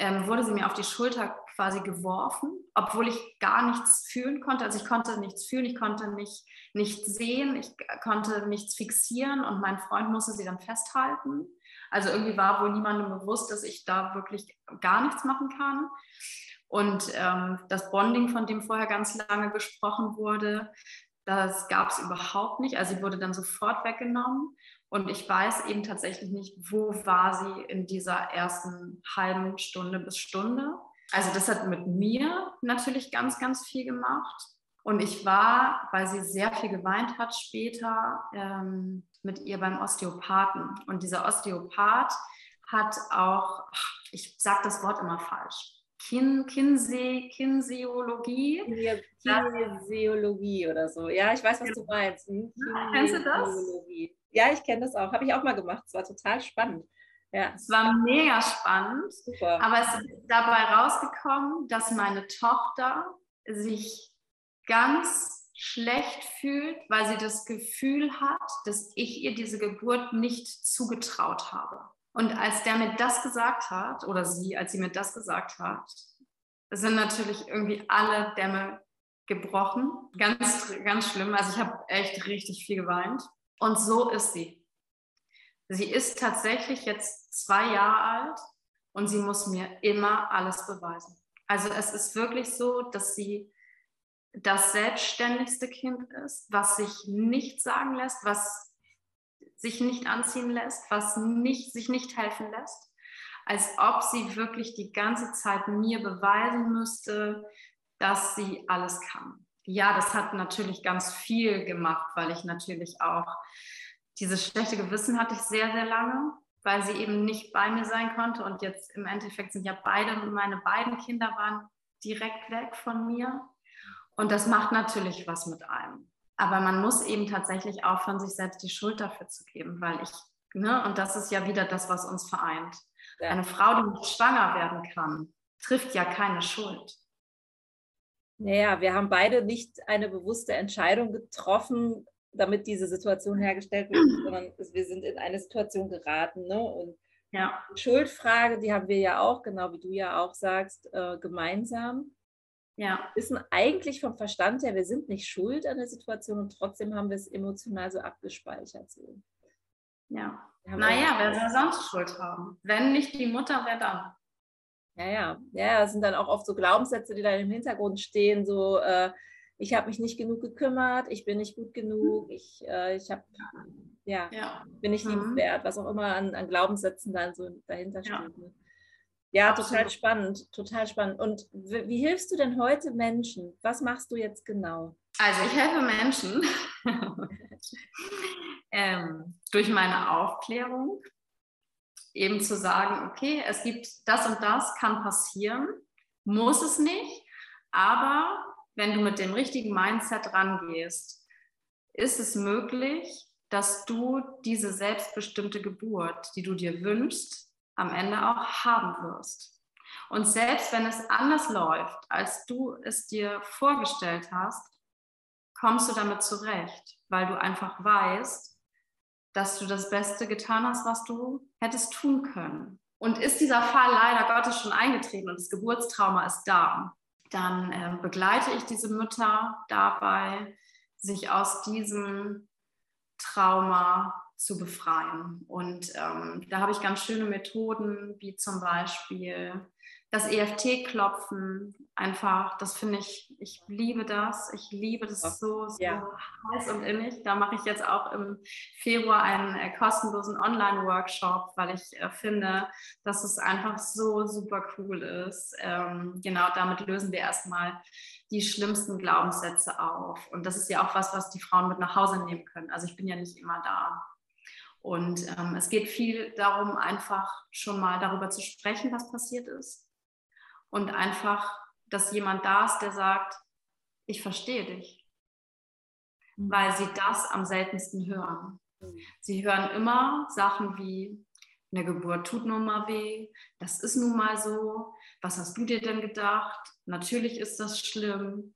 ähm, wurde sie mir auf die Schulter quasi geworfen, obwohl ich gar nichts fühlen konnte. Also ich konnte nichts fühlen, ich konnte nicht, nichts sehen, ich konnte nichts fixieren und mein Freund musste sie dann festhalten. Also irgendwie war wohl niemandem bewusst, dass ich da wirklich gar nichts machen kann. Und ähm, das Bonding, von dem vorher ganz lange gesprochen wurde, das gab es überhaupt nicht. Also sie wurde dann sofort weggenommen. Und ich weiß eben tatsächlich nicht, wo war sie in dieser ersten halben Stunde bis Stunde. Also das hat mit mir natürlich ganz, ganz viel gemacht. Und ich war, weil sie sehr viel geweint hat später, ähm, mit ihr beim Osteopathen. Und dieser Osteopath hat auch, ich sage das Wort immer falsch, Kin, Kinsey, Kinesiologie. Kinesiologie oder so. Ja, ich weiß, was du meinst. Hm? Kennst du das? Ja, ich kenne das auch. Habe ich auch mal gemacht. Es war total spannend. Ja. Es war mega spannend. Super. Aber es ist dabei rausgekommen, dass meine Tochter sich ganz schlecht fühlt, weil sie das Gefühl hat, dass ich ihr diese Geburt nicht zugetraut habe. Und als der mir das gesagt hat, oder sie, als sie mir das gesagt hat, sind natürlich irgendwie alle Dämme gebrochen. Ganz, ganz schlimm. Also ich habe echt richtig viel geweint. Und so ist sie. Sie ist tatsächlich jetzt zwei Jahre alt und sie muss mir immer alles beweisen. Also es ist wirklich so, dass sie das selbstständigste Kind ist, was sich nicht sagen lässt, was sich nicht anziehen lässt, was nicht, sich nicht helfen lässt, als ob sie wirklich die ganze Zeit mir beweisen müsste, dass sie alles kann ja, das hat natürlich ganz viel gemacht, weil ich natürlich auch dieses schlechte Gewissen hatte ich sehr, sehr lange, weil sie eben nicht bei mir sein konnte. Und jetzt im Endeffekt sind ja beide, meine beiden Kinder waren direkt weg von mir. Und das macht natürlich was mit einem. Aber man muss eben tatsächlich aufhören, sich selbst die Schuld dafür zu geben, weil ich, ne, und das ist ja wieder das, was uns vereint. Ja. Eine Frau, die nicht schwanger werden kann, trifft ja keine Schuld. Naja, wir haben beide nicht eine bewusste Entscheidung getroffen, damit diese Situation hergestellt wird, sondern wir sind in eine Situation geraten. Ne? Und ja. die Schuldfrage, die haben wir ja auch, genau wie du ja auch sagst, äh, gemeinsam. Ja. Wissen eigentlich vom Verstand her, wir sind nicht schuld an der Situation und trotzdem haben wir es emotional so abgespeichert. So. Ja. Naja, wer soll sonst Schuld haben? Wenn nicht die Mutter, wer dann? Ja, ja. Ja, das sind dann auch oft so Glaubenssätze, die da im Hintergrund stehen, so äh, ich habe mich nicht genug gekümmert, ich bin nicht gut genug, ich, äh, ich habe, ja, ja, bin nicht liebenswert, mhm. was auch immer an, an Glaubenssätzen dann so dahinter steht. Ja, ne? ja total spannend, total spannend. Und wie hilfst du denn heute Menschen? Was machst du jetzt genau? Also ich helfe Menschen ähm, durch meine Aufklärung, eben zu sagen, okay, es gibt das und das kann passieren, muss es nicht, aber wenn du mit dem richtigen Mindset rangehst, ist es möglich, dass du diese selbstbestimmte Geburt, die du dir wünschst, am Ende auch haben wirst. Und selbst wenn es anders läuft, als du es dir vorgestellt hast, kommst du damit zurecht, weil du einfach weißt, dass du das Beste getan hast, was du hättest tun können. Und ist dieser Fall leider Gottes schon eingetreten und das Geburtstrauma ist da, dann äh, begleite ich diese Mütter dabei, sich aus diesem Trauma zu befreien. Und ähm, da habe ich ganz schöne Methoden, wie zum Beispiel das EFT-Klopfen einfach, das finde ich, ich liebe das. Ich liebe das so, so ja. heiß und innig. Da mache ich jetzt auch im Februar einen äh, kostenlosen Online-Workshop, weil ich äh, finde, dass es einfach so super cool ist. Ähm, genau damit lösen wir erstmal die schlimmsten Glaubenssätze auf. Und das ist ja auch was, was die Frauen mit nach Hause nehmen können. Also ich bin ja nicht immer da. Und ähm, es geht viel darum, einfach schon mal darüber zu sprechen, was passiert ist und einfach, dass jemand da ist, der sagt, ich verstehe dich, mhm. weil sie das am seltensten hören. Mhm. Sie hören immer Sachen wie, eine Geburt tut nun mal weh, das ist nun mal so, was hast du dir denn gedacht? Natürlich ist das schlimm.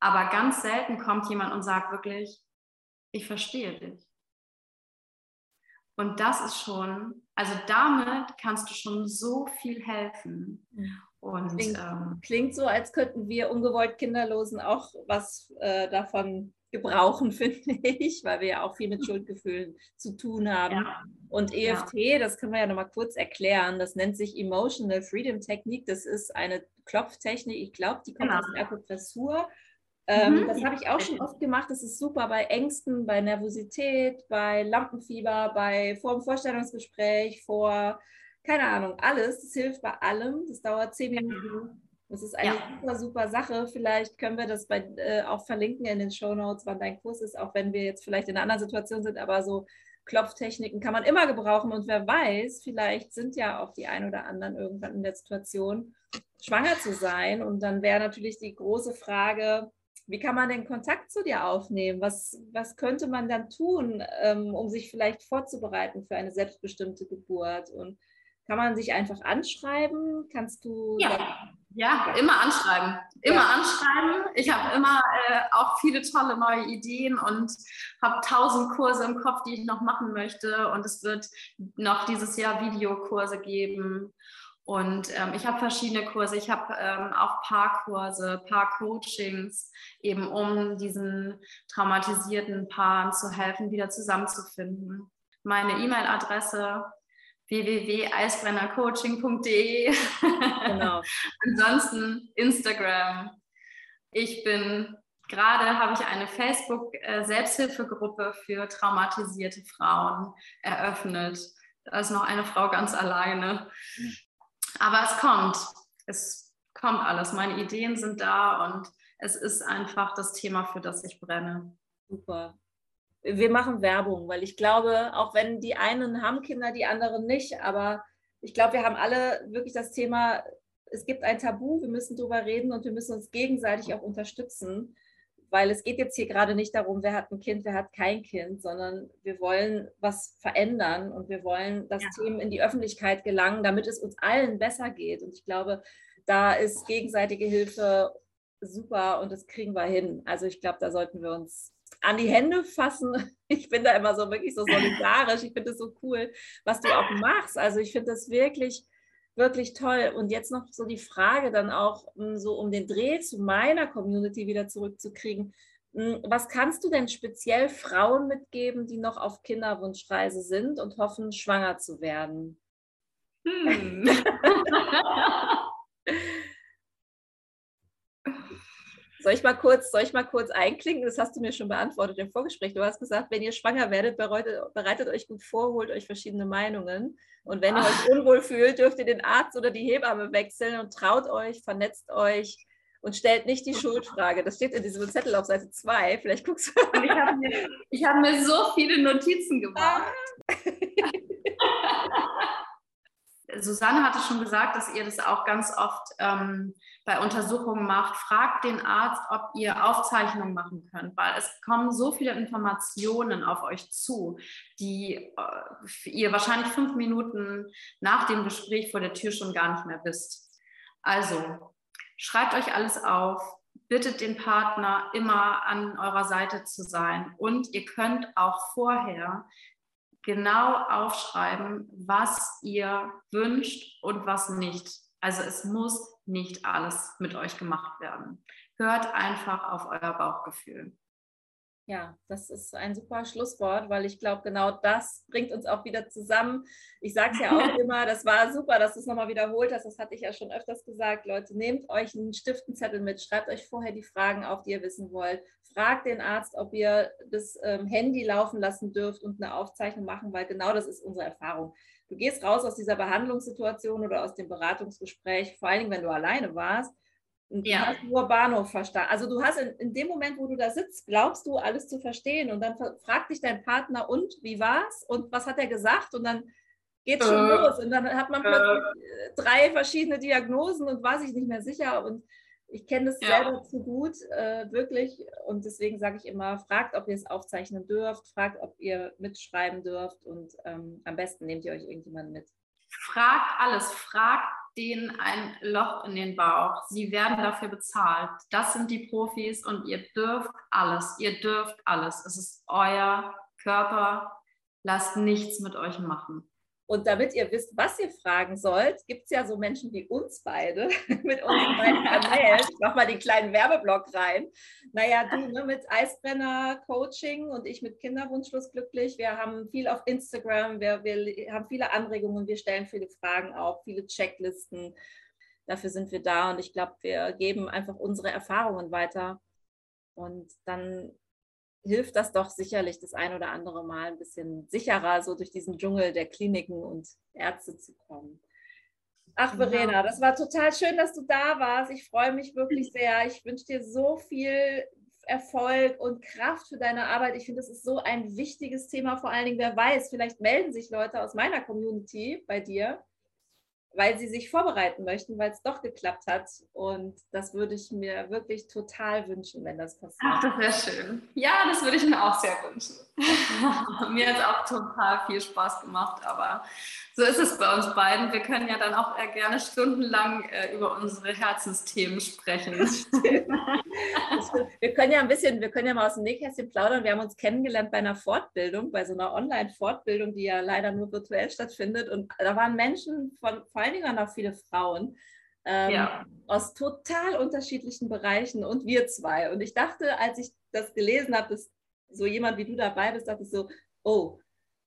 Aber ganz selten kommt jemand und sagt wirklich, ich verstehe dich. Und das ist schon, also damit kannst du schon so viel helfen. Mhm. Und, klingt, ähm, klingt, so, als könnten wir ungewollt Kinderlosen auch was äh, davon gebrauchen, finde ich, weil wir ja auch viel mit Schuldgefühlen zu tun haben. Ja. Und EFT, ja. das können wir ja nochmal kurz erklären, das nennt sich Emotional Freedom Technique. Das ist eine Klopftechnik, ich glaube, die kommt genau. aus der Akupressur. Ähm, mhm. Das habe ich auch schon oft gemacht. Das ist super bei Ängsten, bei Nervosität, bei Lampenfieber, bei vor dem Vorstellungsgespräch, vor keine Ahnung, alles. Das hilft bei allem. Das dauert zehn Minuten. Das ist eine ja. super, super Sache. Vielleicht können wir das bei, äh, auch verlinken in den Show Notes, wann dein Kurs ist, auch wenn wir jetzt vielleicht in einer anderen Situation sind, aber so Klopftechniken kann man immer gebrauchen. Und wer weiß, vielleicht sind ja auch die ein oder anderen irgendwann in der Situation, schwanger zu sein. Und dann wäre natürlich die große Frage, wie kann man den Kontakt zu dir aufnehmen? Was, was könnte man dann tun, ähm, um sich vielleicht vorzubereiten für eine selbstbestimmte Geburt? Und kann man sich einfach anschreiben? Kannst du. Ja, ja immer anschreiben. Immer ja. anschreiben. Ich habe immer äh, auch viele tolle neue Ideen und habe tausend Kurse im Kopf, die ich noch machen möchte. Und es wird noch dieses Jahr Videokurse geben. Und ähm, ich habe verschiedene Kurse. Ich habe ähm, auch Paarkurse, Paar-Coachings, eben um diesen traumatisierten Paaren zu helfen, wieder zusammenzufinden. Meine E-Mail-Adresse www.eisbrennercoaching.de. Genau. Ansonsten Instagram. Ich bin gerade habe ich eine Facebook-Selbsthilfegruppe für traumatisierte Frauen eröffnet. Da ist noch eine Frau ganz alleine. Aber es kommt. Es kommt alles. Meine Ideen sind da und es ist einfach das Thema, für das ich brenne. Super wir machen Werbung, weil ich glaube, auch wenn die einen haben Kinder, die anderen nicht, aber ich glaube, wir haben alle wirklich das Thema, es gibt ein Tabu, wir müssen darüber reden und wir müssen uns gegenseitig auch unterstützen, weil es geht jetzt hier gerade nicht darum, wer hat ein Kind, wer hat kein Kind, sondern wir wollen was verändern und wir wollen, dass ja. Themen in die Öffentlichkeit gelangen, damit es uns allen besser geht. Und ich glaube, da ist gegenseitige Hilfe super und das kriegen wir hin. Also ich glaube, da sollten wir uns an die Hände fassen. Ich bin da immer so wirklich so solidarisch. Ich finde das so cool, was du auch machst. Also ich finde das wirklich, wirklich toll. Und jetzt noch so die Frage dann auch, hm, so um den Dreh zu meiner Community wieder zurückzukriegen. Hm, was kannst du denn speziell Frauen mitgeben, die noch auf Kinderwunschreise sind und hoffen, schwanger zu werden? Hm. Soll ich mal kurz, soll ich mal kurz einklinken? Das hast du mir schon beantwortet im Vorgespräch. Du hast gesagt, wenn ihr schwanger werdet, bereitet, bereitet euch gut vor, holt euch verschiedene Meinungen. Und wenn ihr euch ah. unwohl fühlt, dürft ihr den Arzt oder die Hebamme wechseln und traut euch, vernetzt euch und stellt nicht die Schuldfrage. Das steht in diesem Zettel auf Seite 2. Vielleicht guckst du. Ich habe mir, hab mir so viele Notizen gemacht. Susanne hatte schon gesagt, dass ihr das auch ganz oft ähm, bei Untersuchungen macht. Fragt den Arzt, ob ihr Aufzeichnungen machen könnt, weil es kommen so viele Informationen auf euch zu, die äh, ihr wahrscheinlich fünf Minuten nach dem Gespräch vor der Tür schon gar nicht mehr wisst. Also schreibt euch alles auf, bittet den Partner immer an eurer Seite zu sein und ihr könnt auch vorher genau aufschreiben, was ihr wünscht und was nicht. Also es muss nicht alles mit euch gemacht werden. Hört einfach auf euer Bauchgefühl. Ja, das ist ein super Schlusswort, weil ich glaube, genau das bringt uns auch wieder zusammen. Ich sage es ja auch immer, das war super, dass du es nochmal wiederholt hast. Das hatte ich ja schon öfters gesagt. Leute, nehmt euch einen Stiftenzettel mit, schreibt euch vorher die Fragen auf, die ihr wissen wollt. Fragt den Arzt, ob ihr das ähm, Handy laufen lassen dürft und eine Aufzeichnung machen, weil genau das ist unsere Erfahrung. Du gehst raus aus dieser Behandlungssituation oder aus dem Beratungsgespräch, vor allen Dingen, wenn du alleine warst und ja. du hast nur Bahnhof verstanden. Also du hast in, in, dem Moment, wo du da sitzt, glaubst du, alles zu verstehen. Und dann fragt dich dein Partner, und wie war's? Und was hat er gesagt? Und dann geht's schon äh, los. Und dann hat man plötzlich äh, drei verschiedene Diagnosen und war sich nicht mehr sicher. Und ich kenne das ja. selber zu gut, äh, wirklich. Und deswegen sage ich immer, fragt, ob ihr es aufzeichnen dürft, fragt, ob ihr mitschreiben dürft und ähm, am besten nehmt ihr euch irgendjemanden mit. Fragt alles, fragt denen ein Loch in den Bauch. Sie werden dafür bezahlt. Das sind die Profis und ihr dürft alles. Ihr dürft alles. Es ist euer Körper. Lasst nichts mit euch machen. Und damit ihr wisst, was ihr fragen sollt, gibt es ja so Menschen wie uns beide mit unseren beiden Kanälen. Ich mache mal den kleinen Werbeblock rein. Naja, du ne, mit Eisbrenner-Coaching und ich mit Kinderwunschlos glücklich. Wir haben viel auf Instagram, wir, wir haben viele Anregungen, wir stellen viele Fragen auf, viele Checklisten. Dafür sind wir da und ich glaube, wir geben einfach unsere Erfahrungen weiter. Und dann hilft das doch sicherlich das ein oder andere Mal ein bisschen sicherer, so durch diesen Dschungel der Kliniken und Ärzte zu kommen. Ach, Verena, das war total schön, dass du da warst. Ich freue mich wirklich sehr. Ich wünsche dir so viel Erfolg und Kraft für deine Arbeit. Ich finde, das ist so ein wichtiges Thema. Vor allen Dingen, wer weiß, vielleicht melden sich Leute aus meiner Community bei dir weil sie sich vorbereiten möchten, weil es doch geklappt hat. Und das würde ich mir wirklich total wünschen, wenn das passiert. Ach, das wäre schön. Ja, das würde ich mir auch sehr wünschen. mir hat es auch total viel Spaß gemacht, aber so ist es bei uns beiden. Wir können ja dann auch gerne stundenlang äh, über unsere Herzensthemen sprechen. wir können ja ein bisschen, wir können ja mal aus dem Nähkästchen plaudern. Wir haben uns kennengelernt bei einer Fortbildung, bei so einer Online-Fortbildung, die ja leider nur virtuell stattfindet. Und da waren Menschen von, vor allen Dingen auch viele Frauen. Ähm, ja. aus total unterschiedlichen Bereichen und wir zwei. Und ich dachte, als ich das gelesen habe, dass so jemand wie du dabei bist, dachte ich so, oh,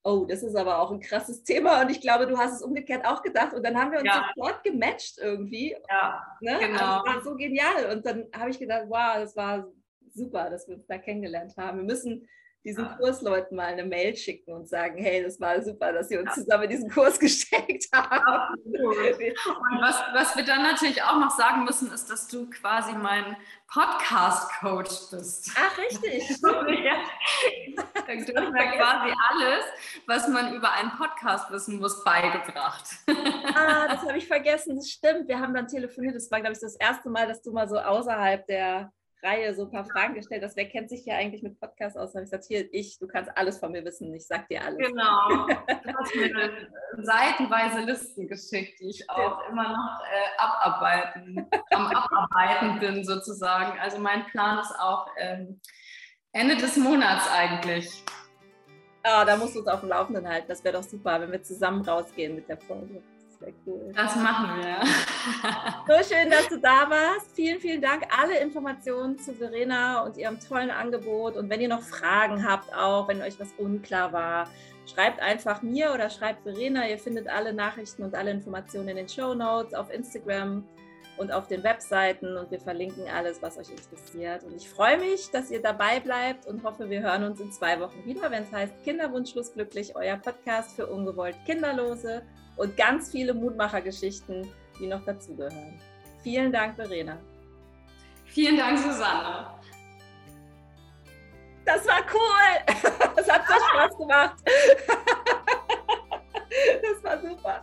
oh, das ist aber auch ein krasses Thema und ich glaube, du hast es umgekehrt auch gedacht und dann haben wir uns ja. sofort gematcht irgendwie. Ja, ne? genau. Also, das war so genial und dann habe ich gedacht, wow, das war super, dass wir uns da kennengelernt haben. Wir müssen diesen ja. Kursleuten mal eine Mail schicken und sagen, hey, das war super, dass sie uns ja. zusammen diesen Kurs gesteckt haben. Und was, was wir dann natürlich auch noch sagen müssen, ist, dass du quasi mein Podcast-Coach bist. Ach, richtig. ja. Dann du hast mir quasi alles, was man über einen Podcast wissen muss, beigebracht. ah, das habe ich vergessen, das stimmt. Wir haben dann telefoniert, das war, glaube ich, das erste Mal, dass du mal so außerhalb der Reihe so ein paar Fragen gestellt hast, wer kennt sich ja eigentlich mit Podcasts aus? Dann habe ich gesagt, hier, ich, du kannst alles von mir wissen, ich sag dir alles. Genau. Du hast mir seitenweise Listen geschickt, die ich auch immer noch äh, abarbeiten, am Abarbeiten bin sozusagen. Also mein Plan ist auch ähm, Ende des Monats eigentlich. Ah, da musst du uns auf dem Laufenden halten. Das wäre doch super, wenn wir zusammen rausgehen mit der Folge wäre cool. Das machen wir. so schön, dass du da warst. Vielen, vielen Dank. Alle Informationen zu Verena und ihrem tollen Angebot. Und wenn ihr noch Fragen habt, auch wenn euch was unklar war, schreibt einfach mir oder schreibt Verena. Ihr findet alle Nachrichten und alle Informationen in den Show Notes auf Instagram und auf den Webseiten und wir verlinken alles, was euch interessiert. Und ich freue mich, dass ihr dabei bleibt und hoffe, wir hören uns in zwei Wochen wieder, wenn es heißt Kinderwunschlos glücklich, euer Podcast für ungewollt Kinderlose und ganz viele Mutmachergeschichten, die noch dazugehören. Vielen Dank, Verena. Vielen Dank, Susanne. Das war cool. Das hat so Spaß gemacht. War super.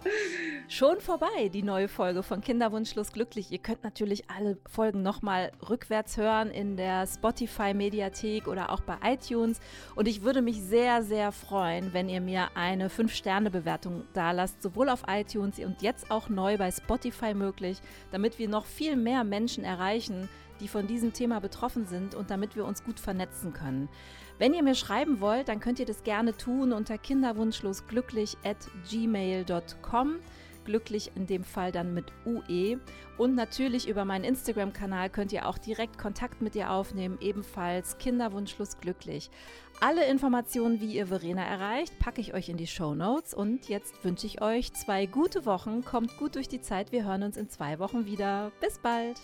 Schon vorbei, die neue Folge von Kinderwunschlos glücklich. Ihr könnt natürlich alle Folgen nochmal rückwärts hören in der Spotify-Mediathek oder auch bei iTunes. Und ich würde mich sehr, sehr freuen, wenn ihr mir eine 5-Sterne-Bewertung da lasst, sowohl auf iTunes und jetzt auch neu bei Spotify möglich, damit wir noch viel mehr Menschen erreichen, die von diesem Thema betroffen sind und damit wir uns gut vernetzen können. Wenn ihr mir schreiben wollt, dann könnt ihr das gerne tun unter kinderwunschlosglücklich at gmail.com. Glücklich in dem Fall dann mit UE. Und natürlich über meinen Instagram-Kanal könnt ihr auch direkt Kontakt mit ihr aufnehmen, ebenfalls Kinderwunschlos glücklich. Alle Informationen, wie ihr Verena erreicht, packe ich euch in die Show Notes. Und jetzt wünsche ich euch zwei gute Wochen. Kommt gut durch die Zeit. Wir hören uns in zwei Wochen wieder. Bis bald.